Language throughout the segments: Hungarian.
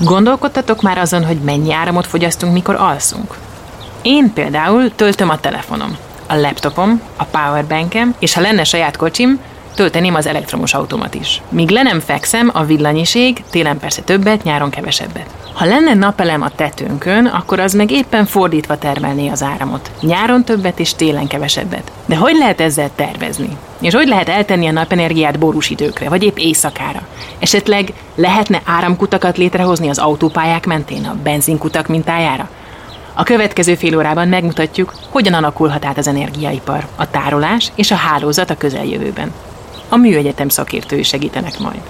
Gondolkodtatok már azon, hogy mennyi áramot fogyasztunk, mikor alszunk? Én például töltöm a telefonom, a laptopom, a powerbankem, és ha lenne saját kocsim, tölteném az elektromos automat is. Míg le nem fekszem, a villanyiség, télen persze többet, nyáron kevesebbet. Ha lenne napelem a tetőnkön, akkor az meg éppen fordítva termelné az áramot. Nyáron többet és télen kevesebbet. De hogy lehet ezzel tervezni? És hogy lehet eltenni a napenergiát borús időkre, vagy épp éjszakára? Esetleg lehetne áramkutakat létrehozni az autópályák mentén, a benzinkutak mintájára? A következő fél órában megmutatjuk, hogyan alakulhat át az energiaipar, a tárolás és a hálózat a közeljövőben. A műegyetem szakértői segítenek majd.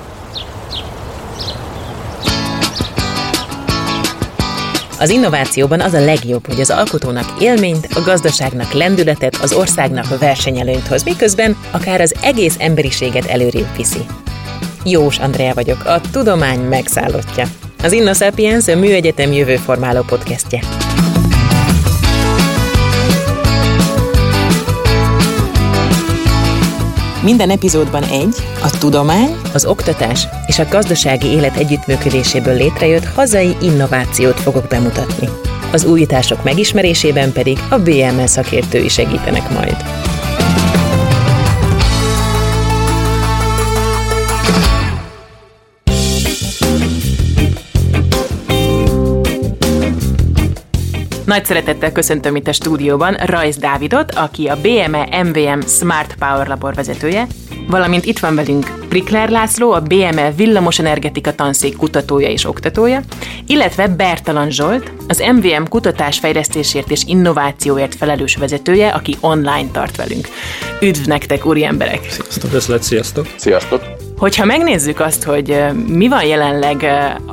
Az innovációban az a legjobb, hogy az alkotónak élményt, a gazdaságnak lendületet, az országnak versenyelőnyt hoz, miközben akár az egész emberiséget előrébb viszi. Jós Andrea vagyok, a tudomány megszállottja. Az InnoSapiens a Műegyetem jövőformáló podcastje. Minden epizódban egy, a tudomány, az oktatás és a gazdasági élet együttműködéséből létrejött hazai innovációt fogok bemutatni. Az újítások megismerésében pedig a BML szakértői segítenek majd. Nagy szeretettel köszöntöm itt a stúdióban Rajz Dávidot, aki a BME MVM Smart Power Labor vezetője, valamint itt van velünk Prikler László, a BME Villamos Energetika Tanszék kutatója és oktatója, illetve Bertalan Zsolt, az MVM kutatásfejlesztésért és innovációért felelős vezetője, aki online tart velünk. Üdv nektek, úri emberek! Sziasztok, ez lett, sziasztok! Sziasztok! Hogyha megnézzük azt, hogy mi van jelenleg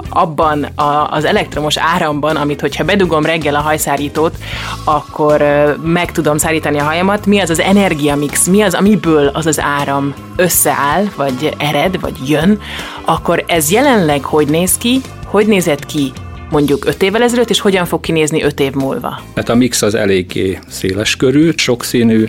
abban az elektromos áramban, amit hogyha bedugom reggel a hajszárítót, akkor meg tudom szárítani a hajamat, mi az az energiamix, mi az, amiből az az áram összeáll, vagy ered, vagy jön, akkor ez jelenleg hogy néz ki, hogy nézett ki mondjuk 5 évvel ezelőtt, és hogyan fog kinézni 5 év múlva? Hát a mix az eléggé széles körű, sokszínű,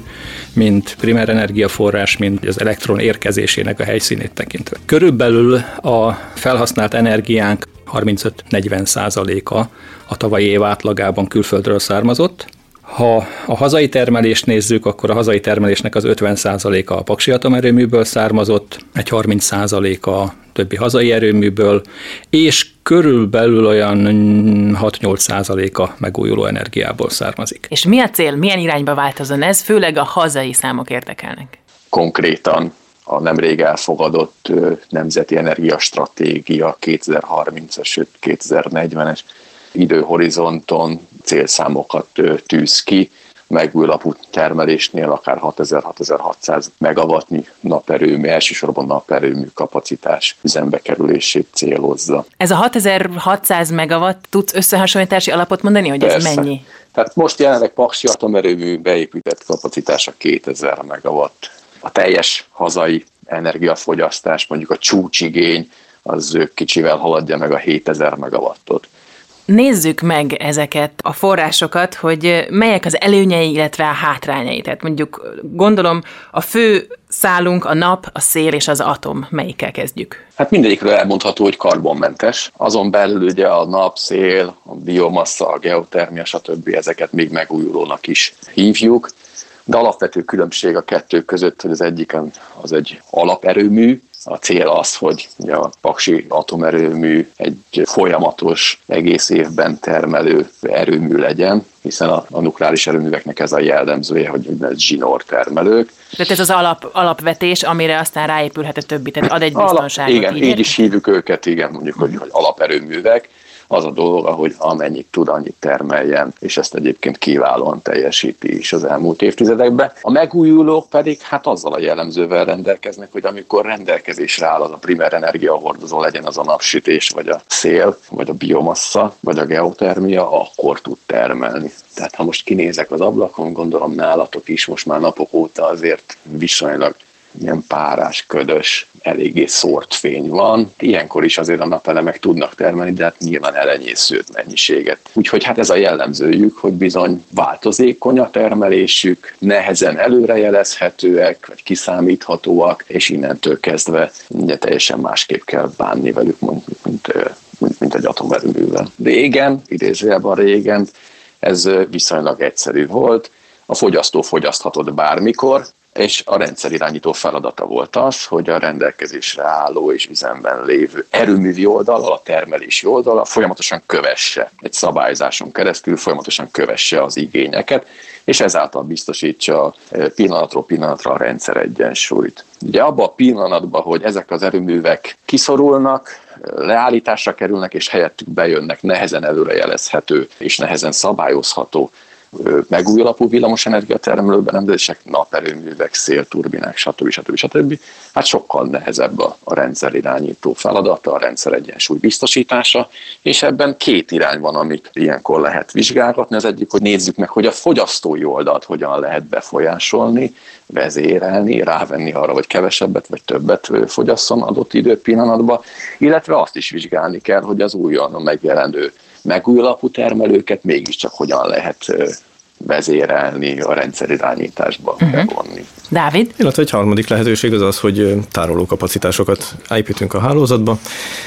mint primer energiaforrás, mint az elektron érkezésének a helyszínét tekintve. Körülbelül a felhasznált energiánk 35-40 százaléka a tavalyi év átlagában külföldről származott, ha a hazai termelést nézzük, akkor a hazai termelésnek az 50%-a a paksi atomerőműből származott, egy 30%-a a többi hazai erőműből, és körülbelül olyan 6-8%-a megújuló energiából származik. És mi a cél, milyen irányba változon ez, főleg a hazai számok érdekelnek? Konkrétan a nemrég elfogadott Nemzeti Energiastratégia 2030-as, sőt 2040-es időhorizonton célszámokat tűz ki, megújulapú termelésnél akár 6000-6600 megawattnyi naperőmű, elsősorban naperőmű kapacitás üzembe kerülését célozza. Ez a 6600 megawatt, tudsz összehasonlítási alapot mondani, hogy Persze. ez mennyi? Tehát most jelenleg Paksi atomerőmű beépített kapacitása 2000 megawatt. A teljes hazai energiafogyasztás, mondjuk a csúcsigény, az kicsivel haladja meg a 7000 megawattot. Nézzük meg ezeket a forrásokat, hogy melyek az előnyei, illetve a hátrányai. Tehát mondjuk gondolom a fő szálunk a nap, a szél és az atom. Melyikkel kezdjük? Hát mindegyikről elmondható, hogy karbonmentes. Azon belül ugye a nap, szél, a biomassa, a geotermia, stb. ezeket még megújulónak is hívjuk. De alapvető különbség a kettő között, hogy az egyiken az egy alaperőmű, a cél az, hogy a Paksi atomerőmű egy folyamatos, egész évben termelő erőmű legyen, hiszen a, a nukleáris erőműveknek ez a jellemzője, hogy ez zsinór termelők. Tehát ez az alap, alapvetés, amire aztán ráépülhet a többi, tehát ad egy biztonságot. Alap, igen, így, így is hívjuk őket, igen, mondjuk, hogy, hogy alaperőművek az a dolga, hogy amennyit tud, annyit termeljen, és ezt egyébként kiválóan teljesíti is az elmúlt évtizedekben. A megújulók pedig hát azzal a jellemzővel rendelkeznek, hogy amikor rendelkezésre áll az a primer energiahordozó, legyen az a napsütés, vagy a szél, vagy a biomassa, vagy a geotermia, akkor tud termelni. Tehát ha most kinézek az ablakon, gondolom nálatok is most már napok óta azért viszonylag ilyen párás, ködös, eléggé szórt fény van. Ilyenkor is azért a napelemek tudnak termelni, de hát nyilván elenyészőt mennyiséget. Úgyhogy hát ez a jellemzőjük, hogy bizony változékony a termelésük, nehezen előrejelezhetőek, vagy kiszámíthatóak, és innentől kezdve ugye teljesen másképp kell bánni velük, mint, mint, mint, mint egy atomerőművel. Régen, idézőjelben régen, ez viszonylag egyszerű volt, a fogyasztó fogyaszthatott bármikor, és a rendszer irányító feladata volt az, hogy a rendelkezésre álló és üzemben lévő erőművi oldal, a termelési oldal folyamatosan kövesse, egy szabályzáson keresztül folyamatosan kövesse az igényeket, és ezáltal biztosítsa pillanatról pillanatra a rendszer egyensúlyt. Ugye abban a pillanatban, hogy ezek az erőművek kiszorulnak, leállításra kerülnek, és helyettük bejönnek nehezen előrejelezhető és nehezen szabályozható megújulapú villamosenergia termelő berendezések, naperőművek, szélturbinák, stb. stb. stb. Hát sokkal nehezebb a, a rendszer irányító feladata, a rendszer egyensúly biztosítása, és ebben két irány van, amit ilyenkor lehet vizsgálgatni. Az egyik, hogy nézzük meg, hogy a fogyasztói oldalt hogyan lehet befolyásolni, vezérelni, rávenni arra, hogy kevesebbet vagy többet fogyasszon adott időpillanatban, illetve azt is vizsgálni kell, hogy az újonnan megjelenő megújulapú termelőket mégiscsak hogyan lehet vezérelni, a rendszer irányításba uh-huh. bevonni. Dávid? Illetve egy harmadik lehetőség az az, hogy tároló kapacitásokat építünk a hálózatba,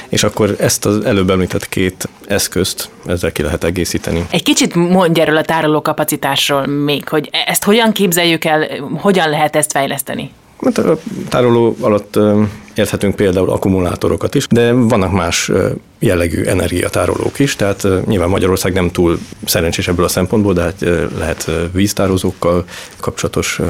és akkor ezt az előbb említett két eszközt ezzel ki lehet egészíteni. Egy kicsit mondj erről a tároló kapacitásról még, hogy ezt hogyan képzeljük el, hogyan lehet ezt fejleszteni? Hát a tároló alatt érthetünk például akkumulátorokat is, de vannak más jellegű energiatárolók is, tehát nyilván Magyarország nem túl szerencsés ebből a szempontból, de hát lehet víztározókkal kapcsolatos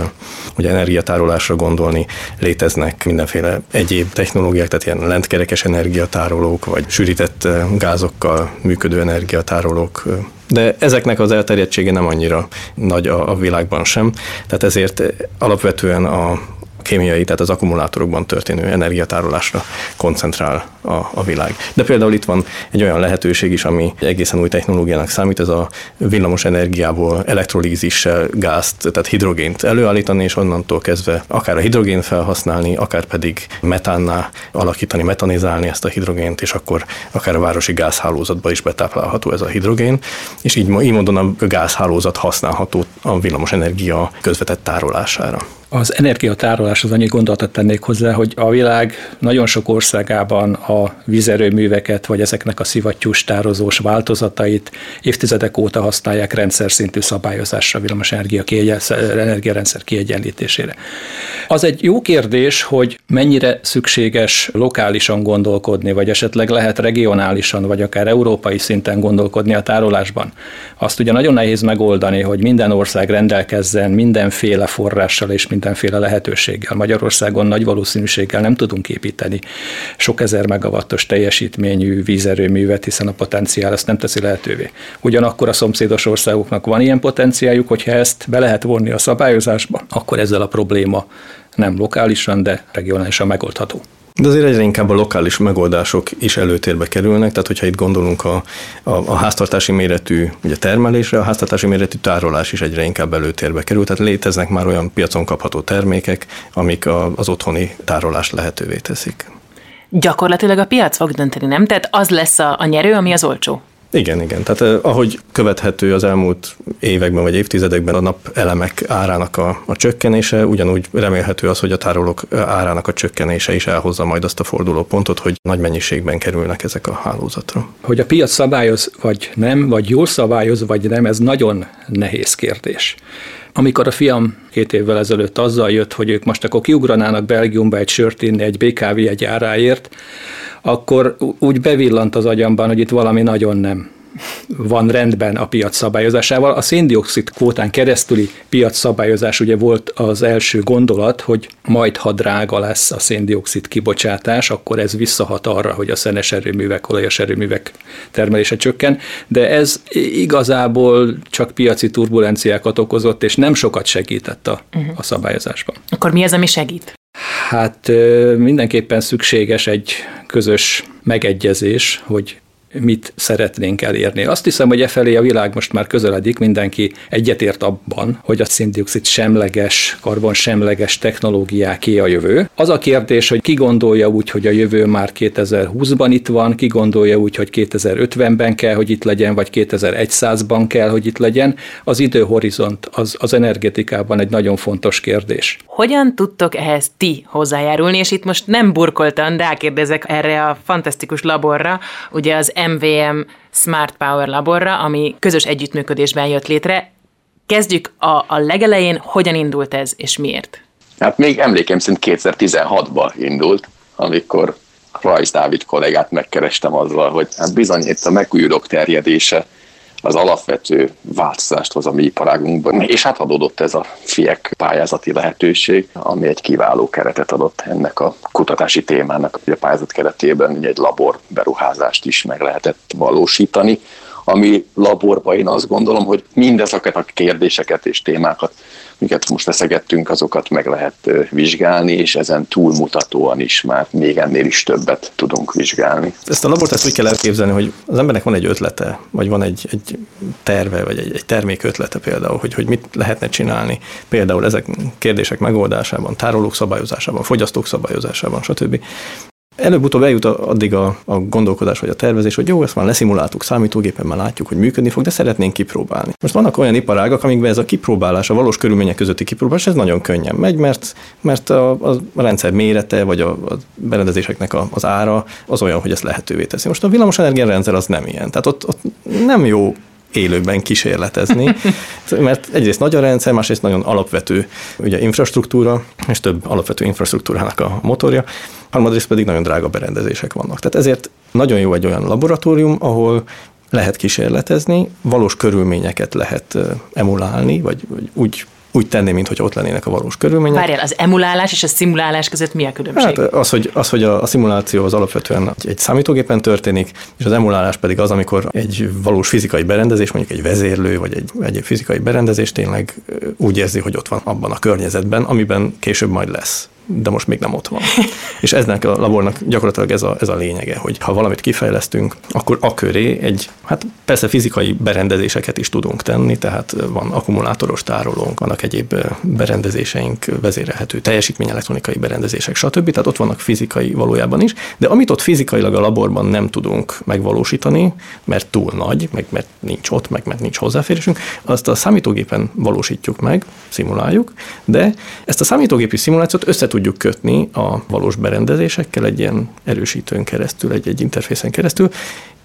ugye energiatárolásra gondolni, léteznek mindenféle egyéb technológiák, tehát ilyen lentkerekes energiatárolók, vagy sűrített gázokkal működő energiatárolók, de ezeknek az elterjedtsége nem annyira nagy a, a világban sem, tehát ezért alapvetően a kémiai, tehát az akkumulátorokban történő energiatárolásra koncentrál a, a világ. De például itt van egy olyan lehetőség is, ami egészen új technológiának számít, ez a villamos energiából elektrolízissel gázt, tehát hidrogént előállítani, és onnantól kezdve akár a hidrogént felhasználni, akár pedig metánná alakítani, metanizálni ezt a hidrogént, és akkor akár a városi gázhálózatba is betáplálható ez a hidrogén, és így, így módon a gázhálózat használható a villamos energia közvetett tárolására. Az energiatárolás az annyi gondolatot tennék hozzá, hogy a világ nagyon sok országában a vízerőműveket, vagy ezeknek a szivattyús tározós változatait évtizedek óta használják rendszer szintű szabályozásra, villamos energia energiarendszer kiegyenlítésére. Az egy jó kérdés, hogy mennyire szükséges lokálisan gondolkodni, vagy esetleg lehet regionálisan, vagy akár európai szinten gondolkodni a tárolásban. Azt ugye nagyon nehéz megoldani, hogy minden ország rendelkezzen mindenféle forrással és mindenféle lehetőséggel. Magyarországon nagy valószínűséggel nem tudunk építeni sok ezer megawattos teljesítményű vízerőművet, hiszen a potenciál ezt nem teszi lehetővé. Ugyanakkor a szomszédos országoknak van ilyen potenciáljuk, hogyha ezt be lehet vonni a szabályozásba, akkor ezzel a probléma nem lokálisan, de regionálisan megoldható. De azért egyre inkább a lokális megoldások is előtérbe kerülnek, tehát hogyha itt gondolunk a, a, a háztartási méretű ugye termelésre, a háztartási méretű tárolás is egyre inkább előtérbe kerül, tehát léteznek már olyan piacon kapható termékek, amik a, az otthoni tárolást lehetővé teszik. Gyakorlatilag a piac fog dönteni, nem? Tehát az lesz a, a nyerő, ami az olcsó. Igen, igen. Tehát eh, ahogy követhető az elmúlt években vagy évtizedekben a napelemek árának a, a csökkenése, ugyanúgy remélhető az, hogy a tárolók árának a csökkenése is elhozza majd azt a forduló pontot, hogy nagy mennyiségben kerülnek ezek a hálózatra. Hogy a piac szabályoz vagy nem, vagy jól szabályoz vagy nem, ez nagyon nehéz kérdés. Amikor a fiam két évvel ezelőtt azzal jött, hogy ők most akkor kiugranának Belgiumba egy sört inni egy BKV egy áráért, akkor úgy bevillant az agyamban, hogy itt valami nagyon nem van rendben a piac szabályozásával. A széndiokszid kvótán keresztüli piac szabályozás ugye volt az első gondolat, hogy majd ha drága lesz a széndiokszid kibocsátás, akkor ez visszahat arra, hogy a szenes erőművek, olajos erőművek termelése csökken, de ez igazából csak piaci turbulenciákat okozott, és nem sokat segített a, uh-huh. a szabályozásban. Akkor mi az, ami segít? Hát mindenképpen szükséges egy közös megegyezés, hogy mit szeretnénk elérni. Azt hiszem, hogy e felé a világ most már közeledik, mindenki egyetért abban, hogy a széndiokszid semleges, karbon semleges technológiáké a jövő. Az a kérdés, hogy ki gondolja úgy, hogy a jövő már 2020-ban itt van, ki gondolja úgy, hogy 2050-ben kell, hogy itt legyen, vagy 2100-ban kell, hogy itt legyen. Az időhorizont az, az energetikában egy nagyon fontos kérdés. Hogyan tudtok ehhez ti hozzájárulni, és itt most nem burkoltan, de elkérdezek erre a fantasztikus laborra, ugye az MVM Smart Power laborra, ami közös együttműködésben jött létre. Kezdjük a, a legelején, hogyan indult ez, és miért? Hát még emlékem szerint 2016-ban indult, amikor Rajz Dávid kollégát megkerestem azzal, hogy hát bizony itt a megújulók terjedése az alapvető változást hoz a mi iparágunkban, és hát adódott ez a FIEK pályázati lehetőség, ami egy kiváló keretet adott ennek a kutatási témának, a pályázat keretében egy labor beruházást is meg lehetett valósítani, ami laborban én azt gondolom, hogy mindezeket a kérdéseket és témákat miket most veszegettünk, azokat meg lehet vizsgálni, és ezen túlmutatóan is már még ennél is többet tudunk vizsgálni. Ezt a labort ezt úgy kell elképzelni, hogy az embernek van egy ötlete, vagy van egy, egy terve, vagy egy, egy termék ötlete például, hogy, hogy mit lehetne csinálni. Például ezek kérdések megoldásában, tárolók szabályozásában, fogyasztók szabályozásában, stb előbb-utóbb eljut addig a, a gondolkodás vagy a tervezés, hogy jó, ezt már leszimuláltuk számítógépen, már látjuk, hogy működni fog, de szeretnénk kipróbálni. Most vannak olyan iparágak, amikben ez a kipróbálás, a valós körülmények közötti kipróbálás, ez nagyon könnyen megy, mert, mert a, a rendszer mérete, vagy a, a berendezéseknek a, az ára az olyan, hogy ezt lehetővé teszi. Most a villamosenergia rendszer az nem ilyen. Tehát ott, ott nem jó élőben kísérletezni, mert egyrészt nagy a rendszer, másrészt nagyon alapvető ugye infrastruktúra, és több alapvető infrastruktúrának a motorja, harmadrészt pedig nagyon drága berendezések vannak. Tehát ezért nagyon jó egy olyan laboratórium, ahol lehet kísérletezni, valós körülményeket lehet emulálni, vagy, vagy úgy úgy tenni, mintha ott lennének a valós körülmények. Várjál, az emulálás és a szimulálás között mi a különbség? Hát az, hogy, az, hogy a, a szimuláció az alapvetően egy számítógépen történik, és az emulálás pedig az, amikor egy valós fizikai berendezés, mondjuk egy vezérlő, vagy egy, egy fizikai berendezés tényleg úgy érzi, hogy ott van abban a környezetben, amiben később majd lesz de most még nem ott van. És eznek a labornak gyakorlatilag ez a, ez a lényege, hogy ha valamit kifejlesztünk, akkor a köré egy, hát persze fizikai berendezéseket is tudunk tenni, tehát van akkumulátoros tárolónk, vannak egyéb berendezéseink, vezérelhető teljesítményelektronikai berendezések, stb. Tehát ott vannak fizikai valójában is, de amit ott fizikailag a laborban nem tudunk megvalósítani, mert túl nagy, meg mert nincs ott, meg mert nincs hozzáférésünk, azt a számítógépen valósítjuk meg, szimuláljuk, de ezt a számítógépi szimulációt össze tudjuk kötni a valós berendezésekkel egy ilyen erősítőn keresztül, egy, egy interfészen keresztül,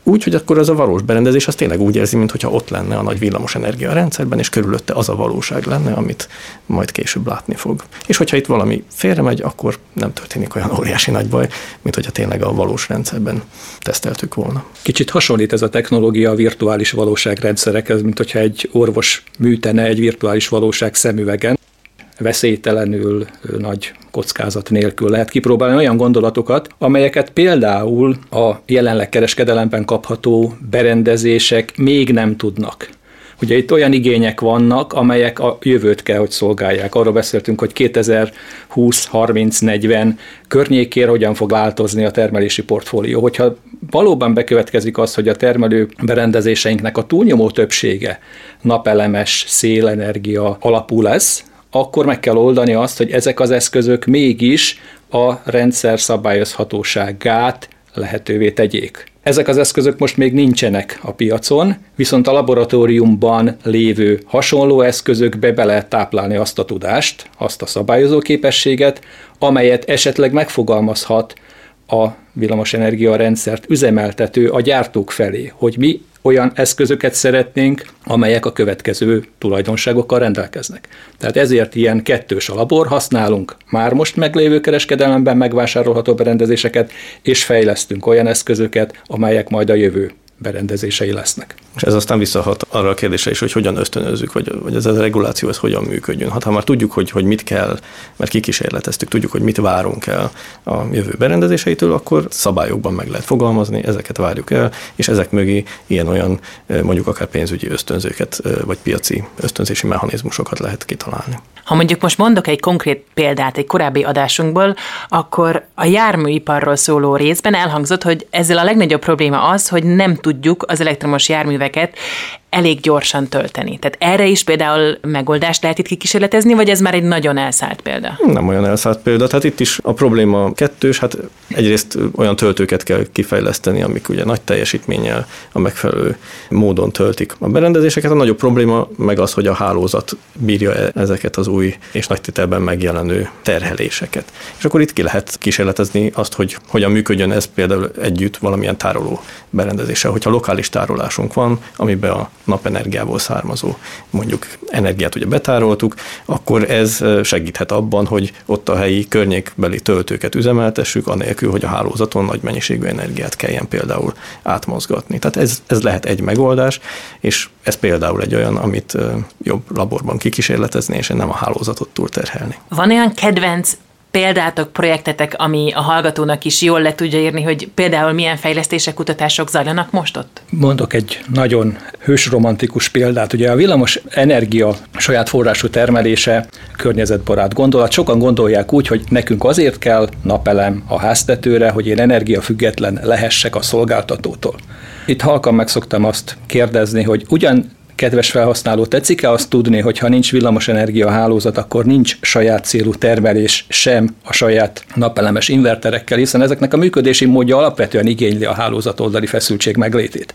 úgy, hogy akkor az a valós berendezés az tényleg úgy érzi, mintha ott lenne a nagy villamos energia rendszerben, és körülötte az a valóság lenne, amit majd később látni fog. És hogyha itt valami félre megy, akkor nem történik olyan óriási nagy baj, mint hogyha tényleg a valós rendszerben teszteltük volna. Kicsit hasonlít ez a technológia a virtuális valóságrendszerekhez, mint hogyha egy orvos műtene egy virtuális valóság szemüvegen veszélytelenül, nagy kockázat nélkül lehet kipróbálni olyan gondolatokat, amelyeket például a jelenleg kereskedelemben kapható berendezések még nem tudnak. Ugye itt olyan igények vannak, amelyek a jövőt kell, hogy szolgálják. Arról beszéltünk, hogy 2020, 30, 40 környékén hogyan fog változni a termelési portfólió. Hogyha valóban bekövetkezik az, hogy a termelő berendezéseinknek a túlnyomó többsége napelemes, szélenergia alapú lesz, akkor meg kell oldani azt, hogy ezek az eszközök mégis a rendszer szabályozhatóságát lehetővé tegyék. Ezek az eszközök most még nincsenek a piacon, viszont a laboratóriumban lévő hasonló eszközökbe be lehet táplálni azt a tudást, azt a szabályozó képességet, amelyet esetleg megfogalmazhat a villamosenergia rendszert üzemeltető a gyártók felé, hogy mi olyan eszközöket szeretnénk, amelyek a következő tulajdonságokkal rendelkeznek. Tehát ezért ilyen kettős alabor használunk már most meglévő kereskedelemben megvásárolható berendezéseket, és fejlesztünk olyan eszközöket, amelyek majd a jövő berendezései lesznek. És ez aztán visszahat arra a kérdésre is, hogy hogyan ösztönözzük, vagy, vagy ez a reguláció ez hogyan működjön. Hát ha már tudjuk, hogy, hogy mit kell, mert kikísérleteztük, tudjuk, hogy mit várunk el a jövő berendezéseitől, akkor szabályokban meg lehet fogalmazni, ezeket várjuk el, és ezek mögé ilyen-olyan mondjuk akár pénzügyi ösztönzőket, vagy piaci ösztönzési mechanizmusokat lehet kitalálni. Ha mondjuk most mondok egy konkrét példát egy korábbi adásunkból, akkor a járműiparról szóló részben elhangzott, hogy ezzel a legnagyobb probléma az, hogy nem tudjuk az elektromos éveket. Elég gyorsan tölteni. Tehát erre is például megoldást lehet itt kikísérletezni, vagy ez már egy nagyon elszállt példa? Nem olyan elszállt példa. Tehát itt is a probléma kettős, hát egyrészt olyan töltőket kell kifejleszteni, amik ugye nagy teljesítménnyel a megfelelő módon töltik a berendezéseket. A nagyobb probléma meg az, hogy a hálózat bírja e- ezeket az új és nagy tételben megjelenő terheléseket. És akkor itt ki lehet kísérletezni azt, hogy hogyan működjön ez például együtt valamilyen tároló berendezéssel. Hogyha lokális tárolásunk van, amiben a napenergiából származó mondjuk energiát ugye betároltuk, akkor ez segíthet abban, hogy ott a helyi környékbeli töltőket üzemeltessük, anélkül, hogy a hálózaton nagy mennyiségű energiát kelljen például átmozgatni. Tehát ez, ez lehet egy megoldás, és ez például egy olyan, amit jobb laborban kikísérletezni, és nem a hálózatot túlterhelni. Van olyan kedvenc példátok, projektetek, ami a hallgatónak is jól le tudja írni, hogy például milyen fejlesztések, kutatások zajlanak most ott? Mondok egy nagyon hősromantikus példát. Ugye a villamos energia saját forrású termelése környezetbarát gondolat. Sokan gondolják úgy, hogy nekünk azért kell napelem a háztetőre, hogy én energiafüggetlen lehessek a szolgáltatótól. Itt halkan meg szoktam azt kérdezni, hogy ugyan kedves felhasználó, tetszik-e azt tudni, hogy ha nincs villamosenergia hálózat, akkor nincs saját célú termelés sem a saját napelemes inverterekkel, hiszen ezeknek a működési módja alapvetően igényli a hálózat oldali feszültség meglétét.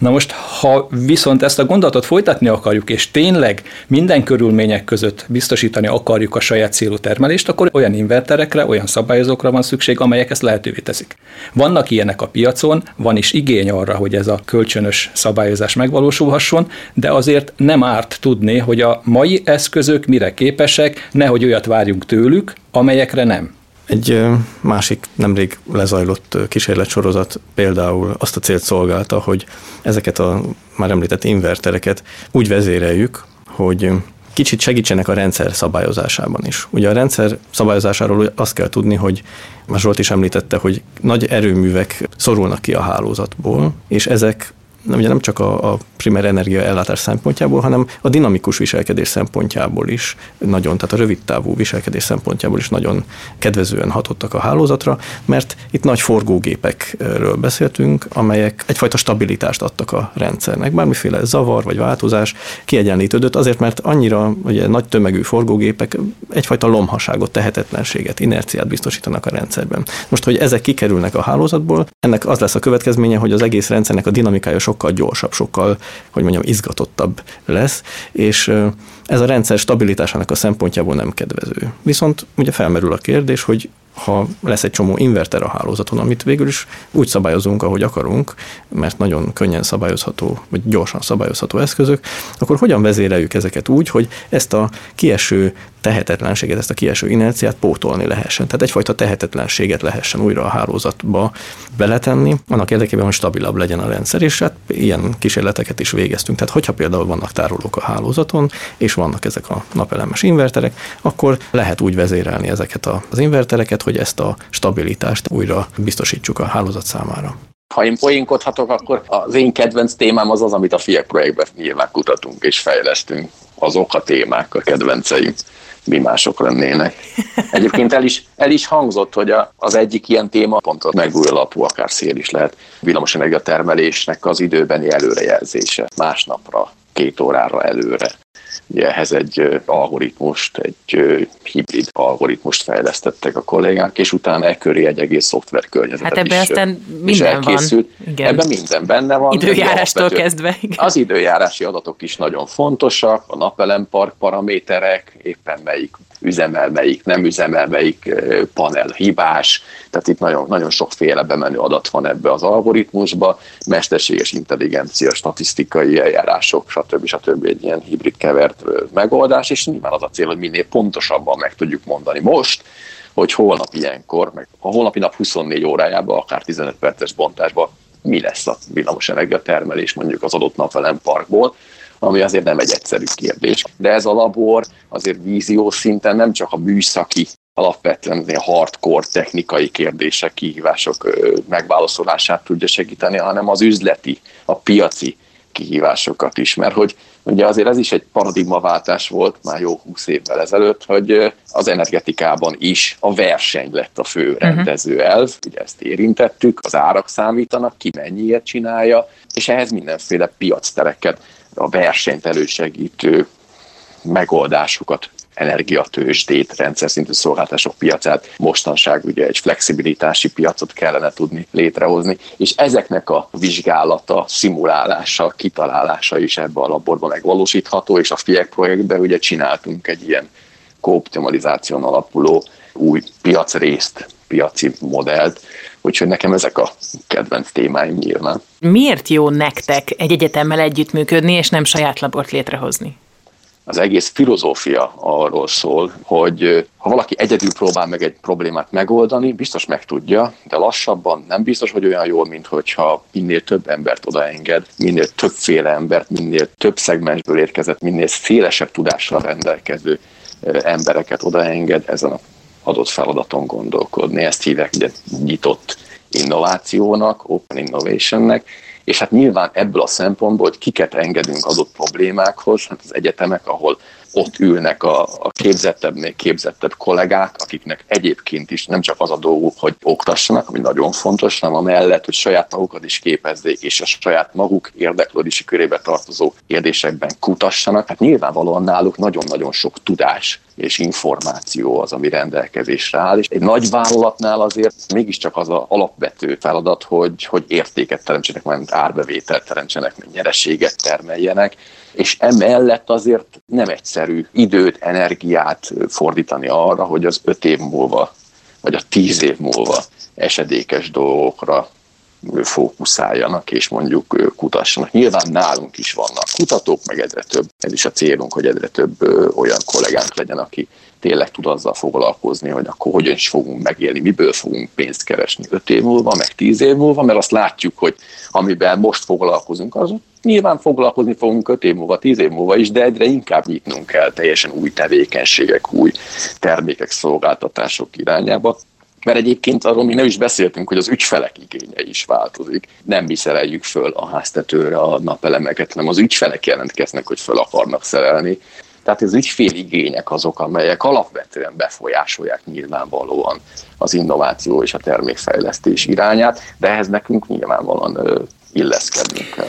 Na most, ha viszont ezt a gondolatot folytatni akarjuk, és tényleg minden körülmények között biztosítani akarjuk a saját célú termelést, akkor olyan inverterekre, olyan szabályozókra van szükség, amelyek ezt lehetővé teszik. Vannak ilyenek a piacon, van is igény arra, hogy ez a kölcsönös szabályozás megvalósulhasson, de azért nem árt tudni, hogy a mai eszközök mire képesek, nehogy olyat várjunk tőlük, amelyekre nem. Egy másik nemrég lezajlott kísérletsorozat például azt a célt szolgálta, hogy ezeket a már említett invertereket úgy vezéreljük, hogy kicsit segítsenek a rendszer szabályozásában is. Ugye a rendszer szabályozásáról azt kell tudni, hogy már Zsolt is említette, hogy nagy erőművek szorulnak ki a hálózatból, és ezek ugye nem csak a, a primer energia ellátás szempontjából, hanem a dinamikus viselkedés szempontjából is nagyon, tehát a rövid távú viselkedés szempontjából is nagyon kedvezően hatottak a hálózatra, mert itt nagy forgógépekről beszéltünk, amelyek egyfajta stabilitást adtak a rendszernek. Bármiféle zavar vagy változás kiegyenlítődött, azért mert annyira ugye, nagy tömegű forgógépek egyfajta lomhaságot, tehetetlenséget, inerciát biztosítanak a rendszerben. Most, hogy ezek kikerülnek a hálózatból, ennek az lesz a következménye, hogy az egész rendszernek a dinamikája sokkal gyorsabb, sokkal, hogy mondjam, izgatottabb lesz, és ez a rendszer stabilitásának a szempontjából nem kedvező. Viszont ugye felmerül a kérdés, hogy ha lesz egy csomó inverter a hálózaton, amit végül is úgy szabályozunk, ahogy akarunk, mert nagyon könnyen szabályozható, vagy gyorsan szabályozható eszközök, akkor hogyan vezéreljük ezeket úgy, hogy ezt a kieső tehetetlenséget, ezt a kieső inerciát pótolni lehessen. Tehát egyfajta tehetetlenséget lehessen újra a hálózatba beletenni, annak érdekében, hogy stabilabb legyen a rendszer, és hát ilyen kísérleteket is végeztünk. Tehát hogyha például vannak tárolók a hálózaton, és vannak ezek a napelemes inverterek, akkor lehet úgy vezérelni ezeket az invertereket, hogy ezt a stabilitást újra biztosítsuk a hálózat számára. Ha én poénkodhatok, akkor az én kedvenc témám az az, amit a FIA projektben nyilván kutatunk és fejlesztünk. Azok a témák, a kedvenceim mi mások lennének. Egyébként el is, el is hangzott, hogy a, az egyik ilyen téma pont a megújuló alapú, akár szél is lehet, villamosenergia termelésnek az időbeni előrejelzése másnapra, két órára előre. Ugye ehhez egy algoritmust, egy hibrid algoritmust fejlesztettek a kollégák, és utána e köré egy egész szoftver környezetet Hát ebben aztán minden van. Igen. Ebben minden benne van. Időjárástól kezdve. Igen. Az időjárási adatok is nagyon fontosak, a napelempark paraméterek, éppen melyik üzemel, melyik nem üzemel, melyik panel hibás, tehát itt nagyon, nagyon sokféle bemenő adat van ebbe az algoritmusba, mesterséges intelligencia, statisztikai eljárások, stb. stb. egy ilyen hibrid kevert megoldás, és nyilván az a cél, hogy minél pontosabban meg tudjuk mondani most, hogy holnap ilyenkor, meg a holnapi nap 24 órájában, akár 15 perces bontásban mi lesz a villamosenergia termelés mondjuk az adott napelem parkból, ami azért nem egy egyszerű kérdés. De ez a labor azért vízió szinten nem csak a műszaki alapvetően hardcore technikai kérdések, kihívások megválaszolását tudja segíteni, hanem az üzleti, a piaci kihívásokat is, mert hogy ugye azért ez is egy paradigmaváltás volt már jó húsz évvel ezelőtt, hogy az energetikában is a verseny lett a fő mhm. rendező elv, ugye ezt érintettük, az árak számítanak, ki mennyiért csinálja, és ehhez mindenféle piactereket, a versenyt elősegítő megoldásokat energiatősdét, rendszer szintű szolgáltások piacát, mostanság ugye egy flexibilitási piacot kellene tudni létrehozni, és ezeknek a vizsgálata, szimulálása, kitalálása is ebbe a laborban megvalósítható, és a FIEK projektben ugye csináltunk egy ilyen kooptimalizáción alapuló új piacrészt, piaci modellt, úgyhogy nekem ezek a kedvenc témáim nyilván. Miért jó nektek egy egyetemmel együttműködni, és nem saját labort létrehozni? Az egész filozófia arról szól, hogy ha valaki egyedül próbál meg egy problémát megoldani, biztos meg tudja, de lassabban nem biztos, hogy olyan jól, mint hogyha minél több embert odaenged, minél többféle embert, minél több szegmensből érkezett, minél szélesebb tudással rendelkező embereket odaenged ezen a adott feladaton gondolkodni. Ezt hívják ugye nyitott innovációnak, open innovationnek, és hát nyilván ebből a szempontból, hogy kiket engedünk adott problémákhoz, hát az egyetemek, ahol ott ülnek a, a képzettebbnél képzettebb kollégák, akiknek egyébként is nem csak az a dolguk, hogy oktassanak, ami nagyon fontos, hanem amellett, hogy saját magukat is képezzék, és a saját maguk érdeklődési körébe tartozó kérdésekben kutassanak. Hát nyilvánvalóan náluk nagyon-nagyon sok tudás és információ az, ami rendelkezésre áll. És egy nagy vállalatnál azért mégiscsak az a alapvető feladat, hogy, hogy értéket teremtsenek, mert árbevételt teremtsenek, nyereséget termeljenek, és emellett azért nem egyszerű időt, energiát fordítani arra, hogy az öt év múlva, vagy a tíz év múlva esedékes dolgokra fókuszáljanak, és mondjuk kutassanak. Nyilván nálunk is vannak kutatók, meg egyre több, ez is a célunk, hogy egyre több olyan kollégánk legyen, aki tényleg tud azzal foglalkozni, hogy akkor hogyan is fogunk megélni, miből fogunk pénzt keresni öt év múlva, meg tíz év múlva, mert azt látjuk, hogy amivel most foglalkozunk, az nyilván foglalkozni fogunk öt év múlva, tíz év múlva is, de egyre inkább nyitnunk kell teljesen új tevékenységek, új termékek, szolgáltatások irányába. Mert egyébként arról még nem is beszéltünk, hogy az ügyfelek igénye is változik. Nem mi szereljük föl a háztetőre a napelemeket, hanem az ügyfelek jelentkeznek, hogy föl akarnak szerelni. Tehát az ügyfél igények azok, amelyek alapvetően befolyásolják nyilvánvalóan az innováció és a termékfejlesztés irányát, de ehhez nekünk nyilvánvalóan illeszkednünk kell.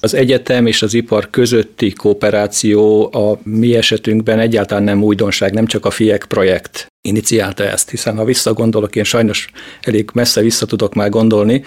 Az egyetem és az ipar közötti kooperáció a mi esetünkben egyáltalán nem újdonság, nem csak a FIEK projekt iniciálta ezt, hiszen ha visszagondolok, én sajnos elég messze vissza tudok már gondolni,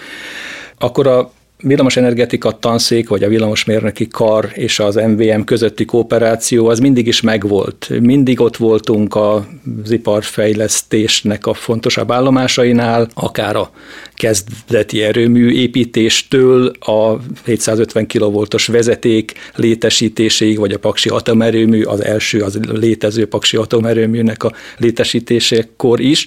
akkor a villamosenergetika tanszék, vagy a villamosmérnöki kar és az MVM közötti kooperáció az mindig is megvolt. Mindig ott voltunk az iparfejlesztésnek a fontosabb állomásainál, akár a kezdeti erőmű építéstől a 750 kV-os vezeték létesítéséig, vagy a Paksi atomerőmű, az első az létező Paksi atomerőműnek a létesítésekor is.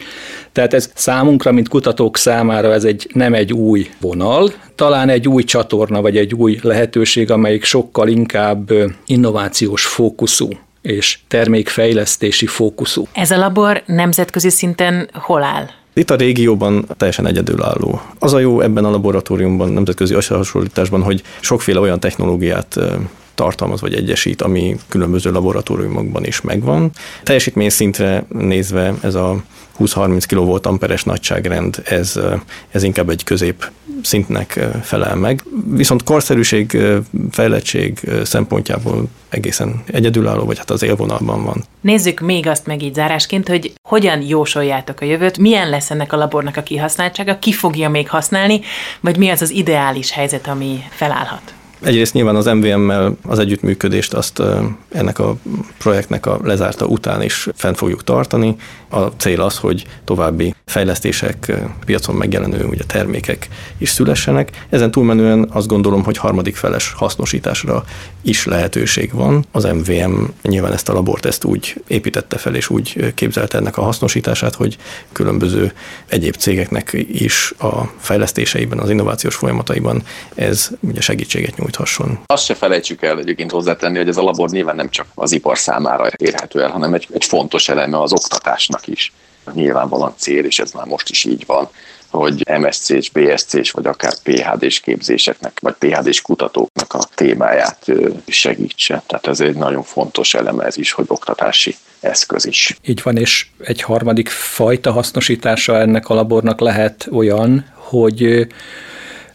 Tehát ez számunkra, mint kutatók számára ez egy nem egy új vonal, talán egy új csatorna, vagy egy új lehetőség, amelyik sokkal inkább innovációs fókuszú és termékfejlesztési fókuszú. Ez a labor nemzetközi szinten hol áll? Itt a régióban teljesen egyedülálló. Az a jó ebben a laboratóriumban, nemzetközi összehasonlításban, hogy sokféle olyan technológiát tartalmaz vagy egyesít, ami különböző laboratóriumokban is megvan. Teljesítmény szintre nézve ez a 20-30 kV amperes nagyságrend, ez, ez inkább egy közép szintnek felel meg. Viszont korszerűség, fejlettség szempontjából egészen egyedülálló, vagy hát az élvonalban van. Nézzük még azt meg így zárásként, hogy hogyan jósoljátok a jövőt, milyen lesz ennek a labornak a kihasználtsága, ki fogja még használni, vagy mi az az ideális helyzet, ami felállhat? Egyrészt nyilván az MVM-mel az együttműködést azt ennek a projektnek a lezárta után is fent fogjuk tartani. A cél az, hogy további fejlesztések, piacon megjelenő ugye, termékek is szülessenek. Ezen túlmenően azt gondolom, hogy harmadik feles hasznosításra is lehetőség van. Az MVM nyilván ezt a labort ezt úgy építette fel és úgy képzelte ennek a hasznosítását, hogy különböző egyéb cégeknek is a fejlesztéseiben, az innovációs folyamataiban ez ugye segítséget nyújthasson. Azt se felejtsük el egyébként hozzátenni, hogy ez a labor nyilván nem csak az ipar számára érhető el, hanem egy, egy fontos eleme az oktatásnak is. Nyilvánvalóan cél, és ez már most is így van, hogy MSC-s, BSC-s, vagy akár PHD-s képzéseknek, vagy PHD-s kutatóknak a témáját segítse. Tehát ez egy nagyon fontos eleme ez is, hogy oktatási eszköz is. Így van, és egy harmadik fajta hasznosítása ennek a labornak lehet olyan, hogy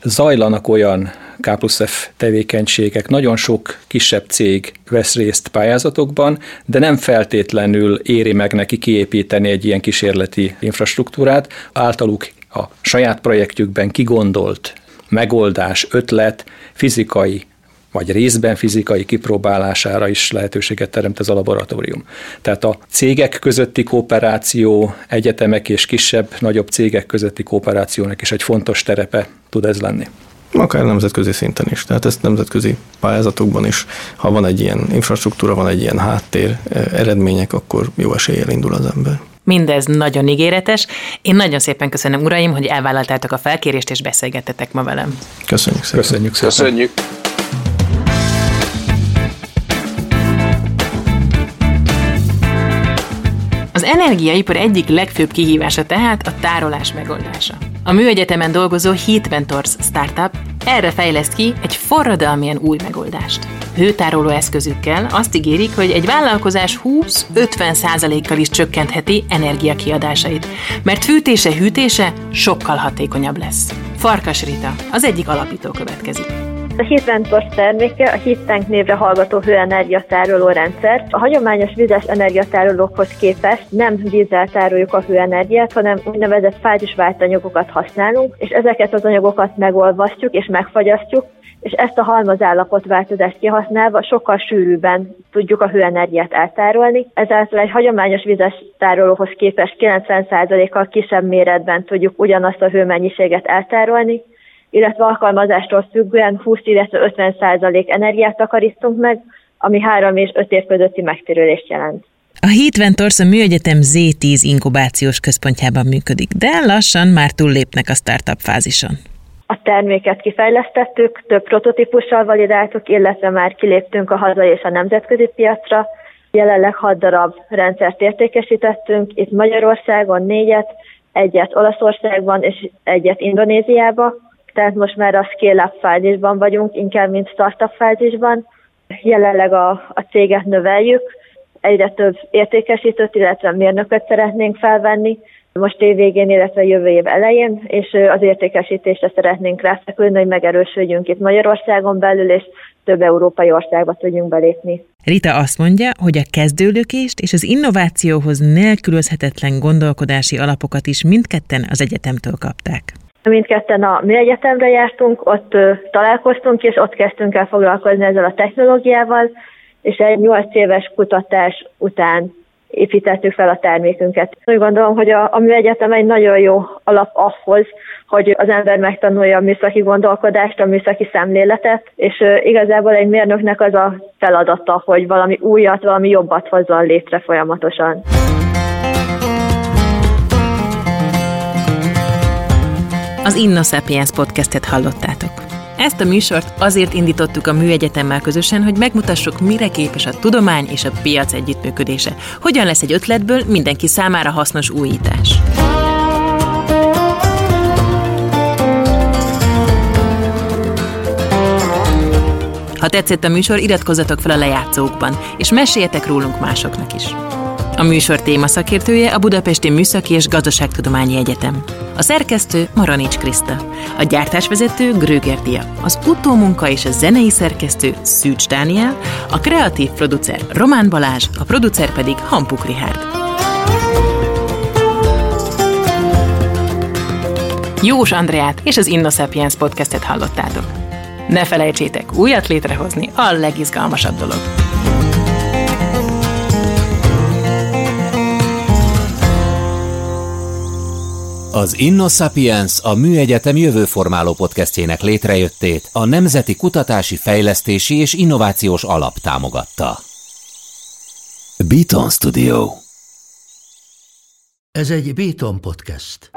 zajlanak olyan K plusz F tevékenységek, nagyon sok kisebb cég vesz részt pályázatokban, de nem feltétlenül éri meg neki kiépíteni egy ilyen kísérleti infrastruktúrát. Általuk a saját projektjükben kigondolt megoldás, ötlet, fizikai vagy részben fizikai kipróbálására is lehetőséget teremt ez a laboratórium. Tehát a cégek közötti kooperáció, egyetemek és kisebb, nagyobb cégek közötti kooperációnak is egy fontos terepe tud ez lenni. Akár nemzetközi szinten is. Tehát ezt nemzetközi pályázatokban is, ha van egy ilyen infrastruktúra, van egy ilyen háttér, eh, eredmények, akkor jó eséllyel indul az ember. Mindez nagyon ígéretes. Én nagyon szépen köszönöm, uraim, hogy elvállaltátok a felkérést és beszélgettetek ma velem. Köszönjük szépen. Köszönjük szépen. Köszönjük. Az energiaipar egyik legfőbb kihívása tehát a tárolás megoldása. A műegyetemen dolgozó Heat Ventures startup erre fejleszt ki egy forradalmian új megoldást. Hőtároló eszközükkel azt ígérik, hogy egy vállalkozás 20-50%-kal is csökkentheti energiakiadásait, mert fűtése-hűtése sokkal hatékonyabb lesz. Farkas Rita, az egyik alapító következik. A Heatventos terméke a Heattank névre hallgató hőenergiatároló rendszer. A hagyományos vizes energiatárolókhoz képest nem vízzel tároljuk a hőenergiát, hanem úgynevezett fázisvált anyagokat használunk, és ezeket az anyagokat megolvasztjuk és megfagyasztjuk, és ezt a halmazállapot változást kihasználva sokkal sűrűbben tudjuk a hőenergiát eltárolni. Ezáltal egy hagyományos vizes tárolóhoz képest 90%-kal kisebb méretben tudjuk ugyanazt a hőmennyiséget eltárolni, illetve alkalmazástól függően 20, illetve 50 százalék energiát takarítunk meg, ami 3 és 5 év közötti megtérülést jelent. A Heat Ventures a Műegyetem Z10 inkubációs központjában működik, de lassan már túllépnek a startup fázison. A terméket kifejlesztettük, több prototípussal validáltuk, illetve már kiléptünk a hazai és a nemzetközi piacra. Jelenleg 6 darab rendszert értékesítettünk, itt Magyarországon négyet, egyet Olaszországban és egyet Indonéziában tehát most már a scale-up fázisban vagyunk, inkább mint startup fázisban. Jelenleg a, a céget növeljük, egyre több értékesítőt, illetve mérnököt szeretnénk felvenni, most év végén, illetve jövő év elején, és az értékesítésre szeretnénk ráfekülni, hogy megerősödjünk itt Magyarországon belül, és több európai országba tudjunk belépni. Rita azt mondja, hogy a kezdőlökést és az innovációhoz nélkülözhetetlen gondolkodási alapokat is mindketten az egyetemtől kapták. Mindketten a mi egyetemre jártunk, ott találkoztunk, és ott kezdtünk el foglalkozni ezzel a technológiával, és egy 8 éves kutatás után építettük fel a termékünket. Úgy gondolom, hogy a, a műegyetem egy nagyon jó alap ahhoz, hogy az ember megtanulja a műszaki gondolkodást, a műszaki szemléletet, és igazából egy mérnöknek az a feladata, hogy valami újat, valami jobbat hozzon létre folyamatosan. Az InnoSapiens podcastet hallottátok. Ezt a műsort azért indítottuk a Műegyetemmel közösen, hogy megmutassuk, mire képes a tudomány és a piac együttműködése. Hogyan lesz egy ötletből mindenki számára hasznos újítás. Ha tetszett a műsor, iratkozzatok fel a lejátszókban, és meséljetek rólunk másoknak is. A műsor téma szakértője a Budapesti Műszaki és Gazdaságtudományi Egyetem. A szerkesztő Maranics Kriszta. A gyártásvezető Gröger Dia. Az utómunka és a zenei szerkesztő Szűcs Dániel. A kreatív producer Román Balázs, a producer pedig Hampuk Rihárd. Jós Andreát és az InnoSapiens podcastet hallottátok. Ne felejtsétek, újat létrehozni a legizgalmasabb dolog. Az InnoSapiens a Műegyetem jövőformáló podcastjének létrejöttét a Nemzeti Kutatási Fejlesztési és Innovációs Alap támogatta. Beaton Studio Ez egy Béton podcast.